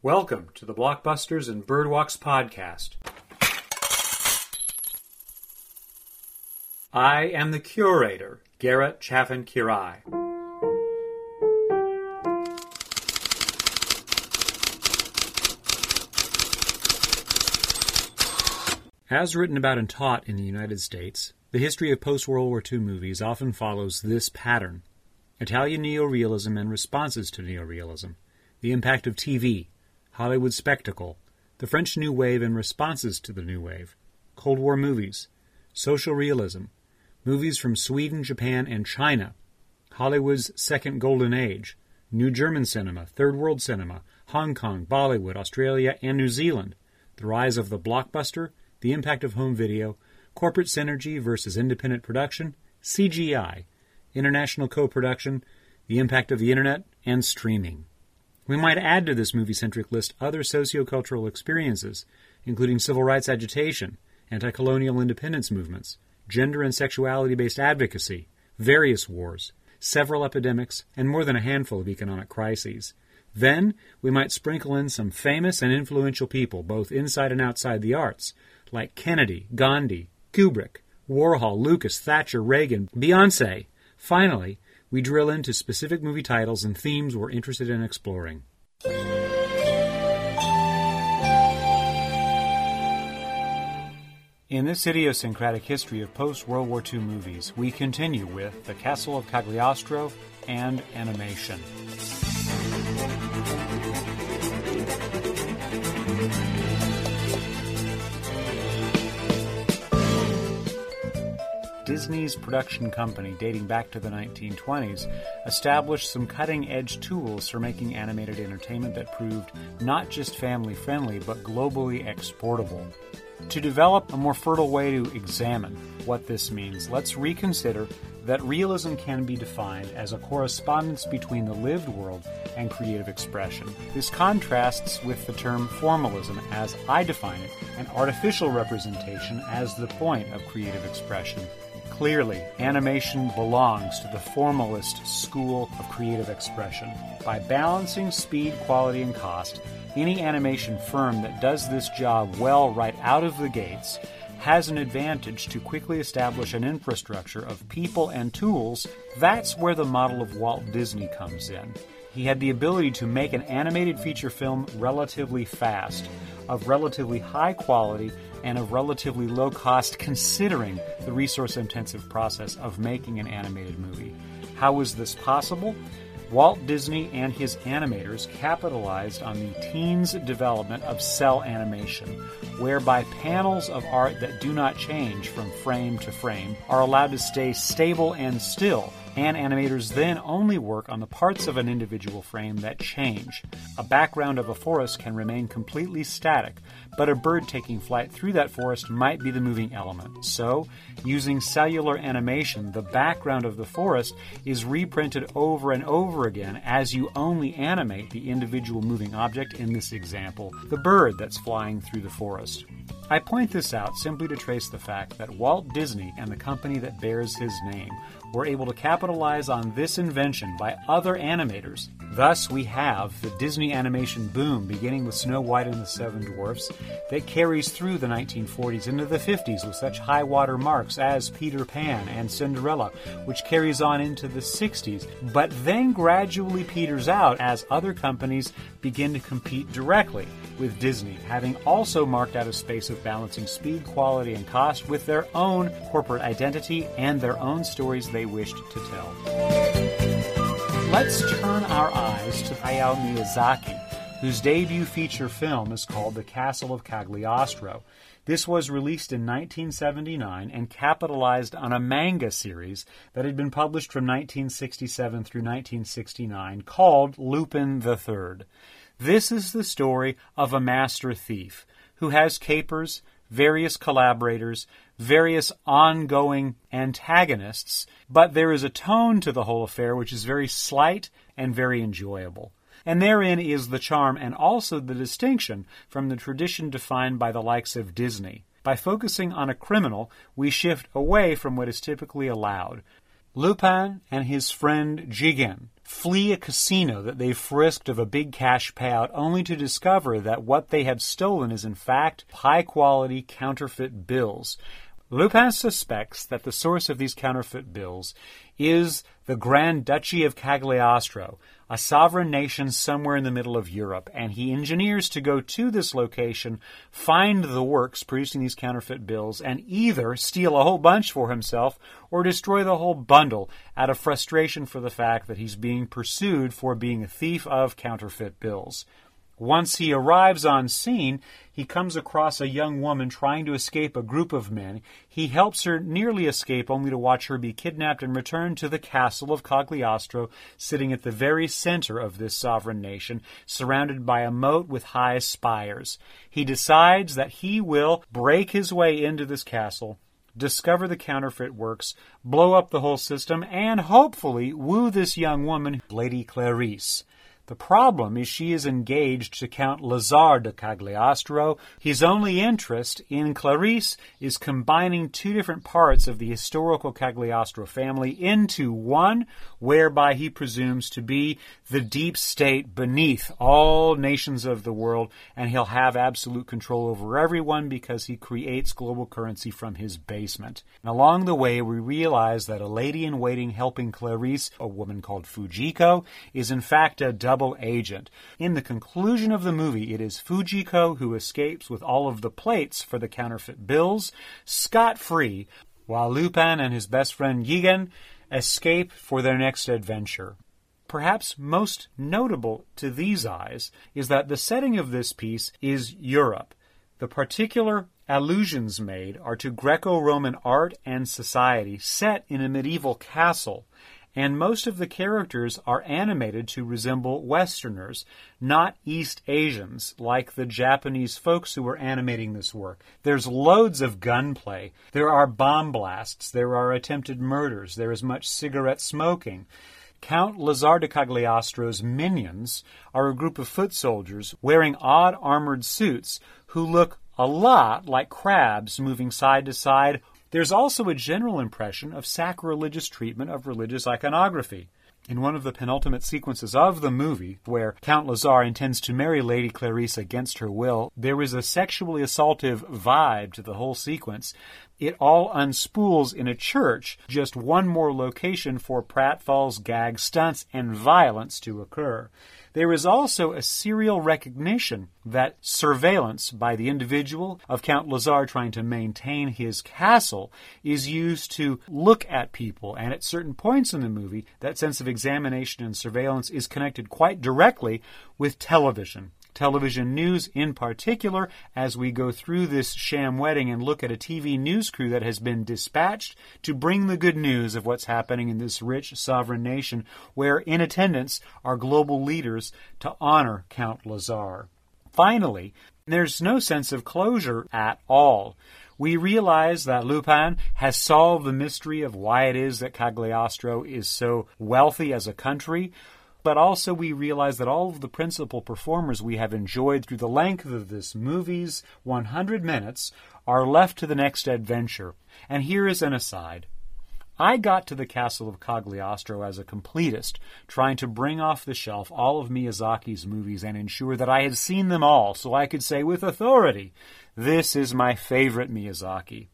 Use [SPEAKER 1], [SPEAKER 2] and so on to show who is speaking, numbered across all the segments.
[SPEAKER 1] Welcome to the Blockbusters and Birdwalks podcast. I am the curator, Garrett Chaffin Quiray. As written about and taught in the United States, the history of post World War II movies often follows this pattern Italian neorealism and responses to neorealism, the impact of TV, Hollywood spectacle, the French New Wave and responses to the New Wave, Cold War movies, social realism, movies from Sweden, Japan, and China, Hollywood's second golden age, New German cinema, Third World cinema, Hong Kong, Bollywood, Australia, and New Zealand, the rise of the blockbuster, the impact of home video, corporate synergy versus independent production, CGI, international co production, the impact of the internet, and streaming. We might add to this movie centric list other sociocultural experiences, including civil rights agitation, anti colonial independence movements, gender and sexuality based advocacy, various wars, several epidemics, and more than a handful of economic crises. Then we might sprinkle in some famous and influential people, both inside and outside the arts, like Kennedy, Gandhi, Kubrick, Warhol, Lucas, Thatcher, Reagan, Beyonce. Finally, we drill into specific movie titles and themes we're interested in exploring. In this idiosyncratic history of post World War II movies, we continue with The Castle of Cagliostro and animation. Disney's production company, dating back to the 1920s, established some cutting edge tools for making animated entertainment that proved not just family friendly, but globally exportable. To develop a more fertile way to examine what this means, let's reconsider that realism can be defined as a correspondence between the lived world and creative expression. This contrasts with the term formalism as I define it, an artificial representation as the point of creative expression. Clearly, animation belongs to the formalist school of creative expression. By balancing speed, quality, and cost, any animation firm that does this job well right out of the gates has an advantage to quickly establish an infrastructure of people and tools. That's where the model of Walt Disney comes in. He had the ability to make an animated feature film relatively fast, of relatively high quality, and of relatively low cost considering the resource intensive process of making an animated movie. How was this possible? Walt Disney and his animators capitalized on the teens' development of cel animation, whereby panels of art that do not change from frame to frame are allowed to stay stable and still and animators then only work on the parts of an individual frame that change. A background of a forest can remain completely static, but a bird taking flight through that forest might be the moving element. So, using cellular animation, the background of the forest is reprinted over and over again as you only animate the individual moving object, in this example, the bird that's flying through the forest. I point this out simply to trace the fact that Walt Disney and the company that bears his name were able to capitalize on this invention by other animators. Thus, we have the Disney animation boom beginning with Snow White and the Seven Dwarfs that carries through the 1940s into the 50s with such high water marks as Peter Pan and Cinderella, which carries on into the 60s, but then gradually peters out as other companies begin to compete directly with Disney, having also marked out a space of balancing speed, quality, and cost with their own corporate identity and their own stories they wished to tell. Let's turn our eyes to Hayao Miyazaki, whose debut feature film is called The Castle of Cagliostro. This was released in 1979 and capitalized on a manga series that had been published from 1967 through 1969 called Lupin III. This is the story of a master thief who has capers, various collaborators, various ongoing antagonists, but there is a tone to the whole affair which is very slight and very enjoyable. And therein is the charm and also the distinction from the tradition defined by the likes of Disney. By focusing on a criminal, we shift away from what is typically allowed. Lupin and his friend Jigen flee a casino that they've frisked of a big cash payout only to discover that what they have stolen is in fact high quality counterfeit bills. Lupin suspects that the source of these counterfeit bills is the Grand Duchy of Cagliostro, a sovereign nation somewhere in the middle of Europe, and he engineers to go to this location, find the works producing these counterfeit bills, and either steal a whole bunch for himself or destroy the whole bundle out of frustration for the fact that he's being pursued for being a thief of counterfeit bills. Once he arrives on scene, he comes across a young woman trying to escape a group of men. He helps her nearly escape, only to watch her be kidnapped and returned to the castle of Cagliostro, sitting at the very center of this sovereign nation, surrounded by a moat with high spires. He decides that he will break his way into this castle discover the counterfeit works, blow up the whole system, and hopefully woo this young woman, Lady Clarice. The problem is she is engaged to Count Lazar de Cagliostro. His only interest in Clarice is combining two different parts of the historical Cagliostro family into one, whereby he presumes to be the deep state beneath all nations of the world, and he'll have absolute control over everyone because he creates global currency from his basement. And along the way, we realize that a lady in waiting helping Clarice, a woman called Fujiko, is in fact a double double agent. In the conclusion of the movie, it is Fujiko who escapes with all of the plates for the counterfeit bills, scot free, while Lupin and his best friend Jigen escape for their next adventure. Perhaps most notable to these eyes is that the setting of this piece is Europe. The particular allusions made are to Greco Roman art and society set in a medieval castle and most of the characters are animated to resemble Westerners, not East Asians, like the Japanese folks who were animating this work. There's loads of gunplay. There are bomb blasts. There are attempted murders. There is much cigarette smoking. Count Lazar de Cagliostro's minions are a group of foot soldiers wearing odd armored suits who look a lot like crabs moving side to side there's also a general impression of sacrilegious treatment of religious iconography. In one of the penultimate sequences of the movie, where Count Lazar intends to marry Lady Clarice against her will, there is a sexually assaultive vibe to the whole sequence. It all unspools in a church, just one more location for pratfalls, gag stunts, and violence to occur. There is also a serial recognition that surveillance by the individual of Count Lazar trying to maintain his castle is used to look at people. And at certain points in the movie, that sense of examination and surveillance is connected quite directly with television television news in particular, as we go through this sham wedding and look at a TV news crew that has been dispatched to bring the good news of what's happening in this rich sovereign nation, where in attendance are global leaders to honor Count Lazar. Finally, there's no sense of closure at all we realize that Lupin has solved the mystery of why it is that Cagliostro is so wealthy as a country, but also we realize that all of the principal performers we have enjoyed through the length of this movie's 100 minutes are left to the next adventure. And here is an aside. I got to the castle of Cagliostro as a completist, trying to bring off the shelf all of Miyazaki's movies and ensure that I had seen them all so I could say with authority, this is my favorite Miyazaki.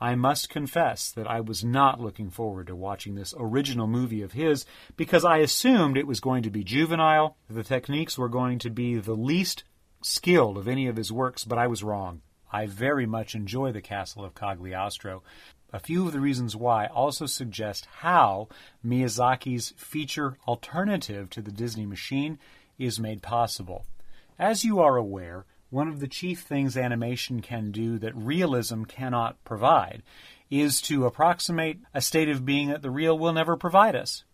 [SPEAKER 1] I must confess that I was not looking forward to watching this original movie of his because I assumed it was going to be juvenile, the techniques were going to be the least skilled of any of his works, but I was wrong. I very much enjoy The Castle of Cagliostro. A few of the reasons why also suggest how Miyazaki's feature alternative to the Disney machine is made possible. As you are aware, one of the chief things animation can do that realism cannot provide is to approximate a state of being that the real will never provide us.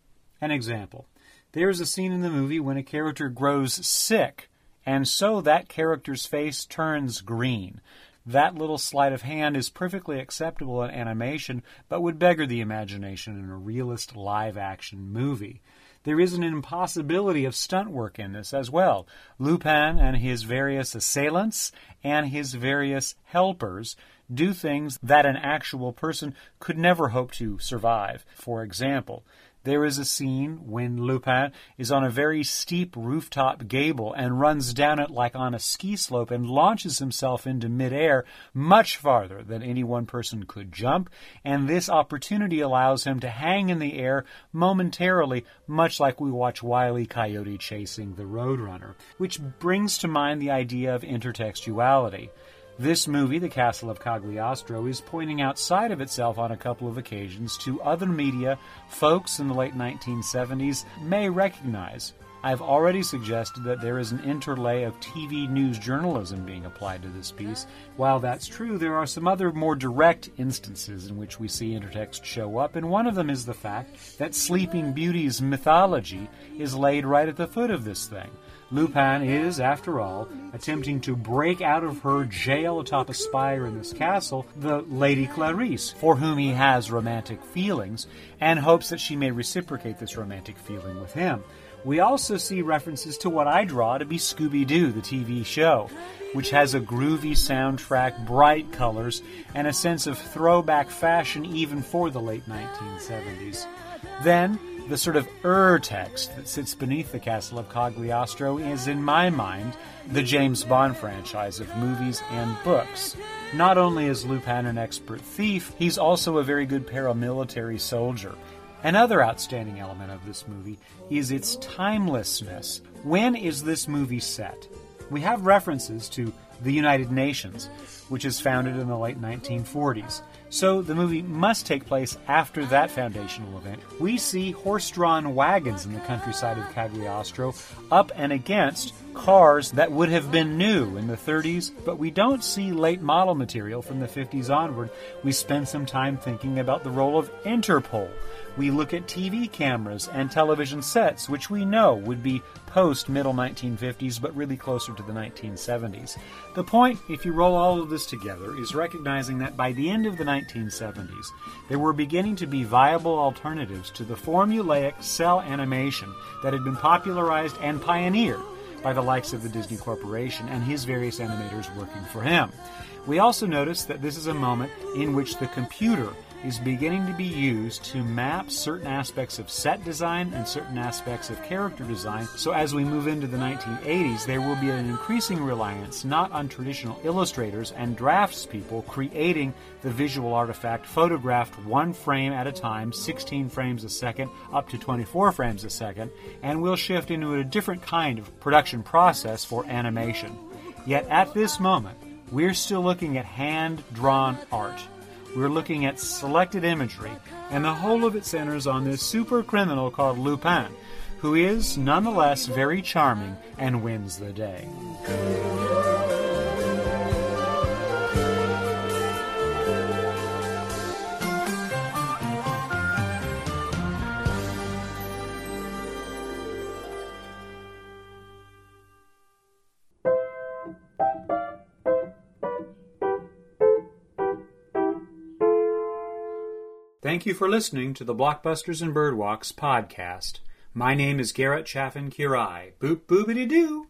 [SPEAKER 1] An example there is a scene in the movie when a character grows sick, and so that character's face turns green. That little sleight of hand is perfectly acceptable in animation, but would beggar the imagination in a realist live action movie. There is an impossibility of stunt work in this as well. Lupin and his various assailants and his various helpers do things that an actual person could never hope to survive. For example, There is a scene when Lupin is on a very steep rooftop gable and runs down it like on a ski slope and launches himself into midair much farther than any one person could jump, and this opportunity allows him to hang in the air momentarily, much like we watch Wile E. Coyote chasing the Roadrunner, which brings to mind the idea of intertextuality. This movie, The Castle of Cagliostro, is pointing outside of itself on a couple of occasions to other media folks in the late 1970s may recognize. I've already suggested that there is an interlay of TV news journalism being applied to this piece. While that's true, there are some other more direct instances in which we see intertext show up, and one of them is the fact that Sleeping Beauty's mythology is laid right at the foot of this thing. Lupin is, after all, attempting to break out of her jail atop a spire in this castle the Lady Clarice, for whom he has romantic feelings, and hopes that she may reciprocate this romantic feeling with him. We also see references to what I draw to be Scooby Doo, the TV show, which has a groovy soundtrack, bright colors, and a sense of throwback fashion even for the late 1970s. Then, the sort of ur text that sits beneath the castle of Cagliostro is, in my mind, the James Bond franchise of movies and books. Not only is Lupin an expert thief, he's also a very good paramilitary soldier. Another outstanding element of this movie is its timelessness. When is this movie set? We have references to the United Nations, which is founded in the late 1940s. So the movie must take place after that foundational event. We see horse drawn wagons in the countryside of Cagliostro up and against cars that would have been new in the 30s, but we don't see late model material from the 50s onward. We spend some time thinking about the role of Interpol. We look at TV cameras and television sets, which we know would be post middle 1950s, but really closer to the 1970s. The point, if you roll all of this together, is recognizing that by the end of the 1970s, there were beginning to be viable alternatives to the formulaic cel animation that had been popularized and pioneered by the likes of the Disney Corporation and his various animators working for him. We also notice that this is a moment in which the computer is beginning to be used to map certain aspects of set design and certain aspects of character design. So as we move into the 1980s, there will be an increasing reliance not on traditional illustrators and draftspeople creating the visual artifact photographed one frame at a time, 16 frames a second, up to 24 frames a second, and we'll shift into a different kind of production process for animation. Yet at this moment, we're still looking at hand drawn art we're looking at selected imagery, and the whole of it centers on this super criminal called Lupin, who is nonetheless very charming and wins the day. Thank you for listening to the Blockbusters and Birdwalks podcast. My name is Garrett Chaffin Quiray. Boop boobity doo.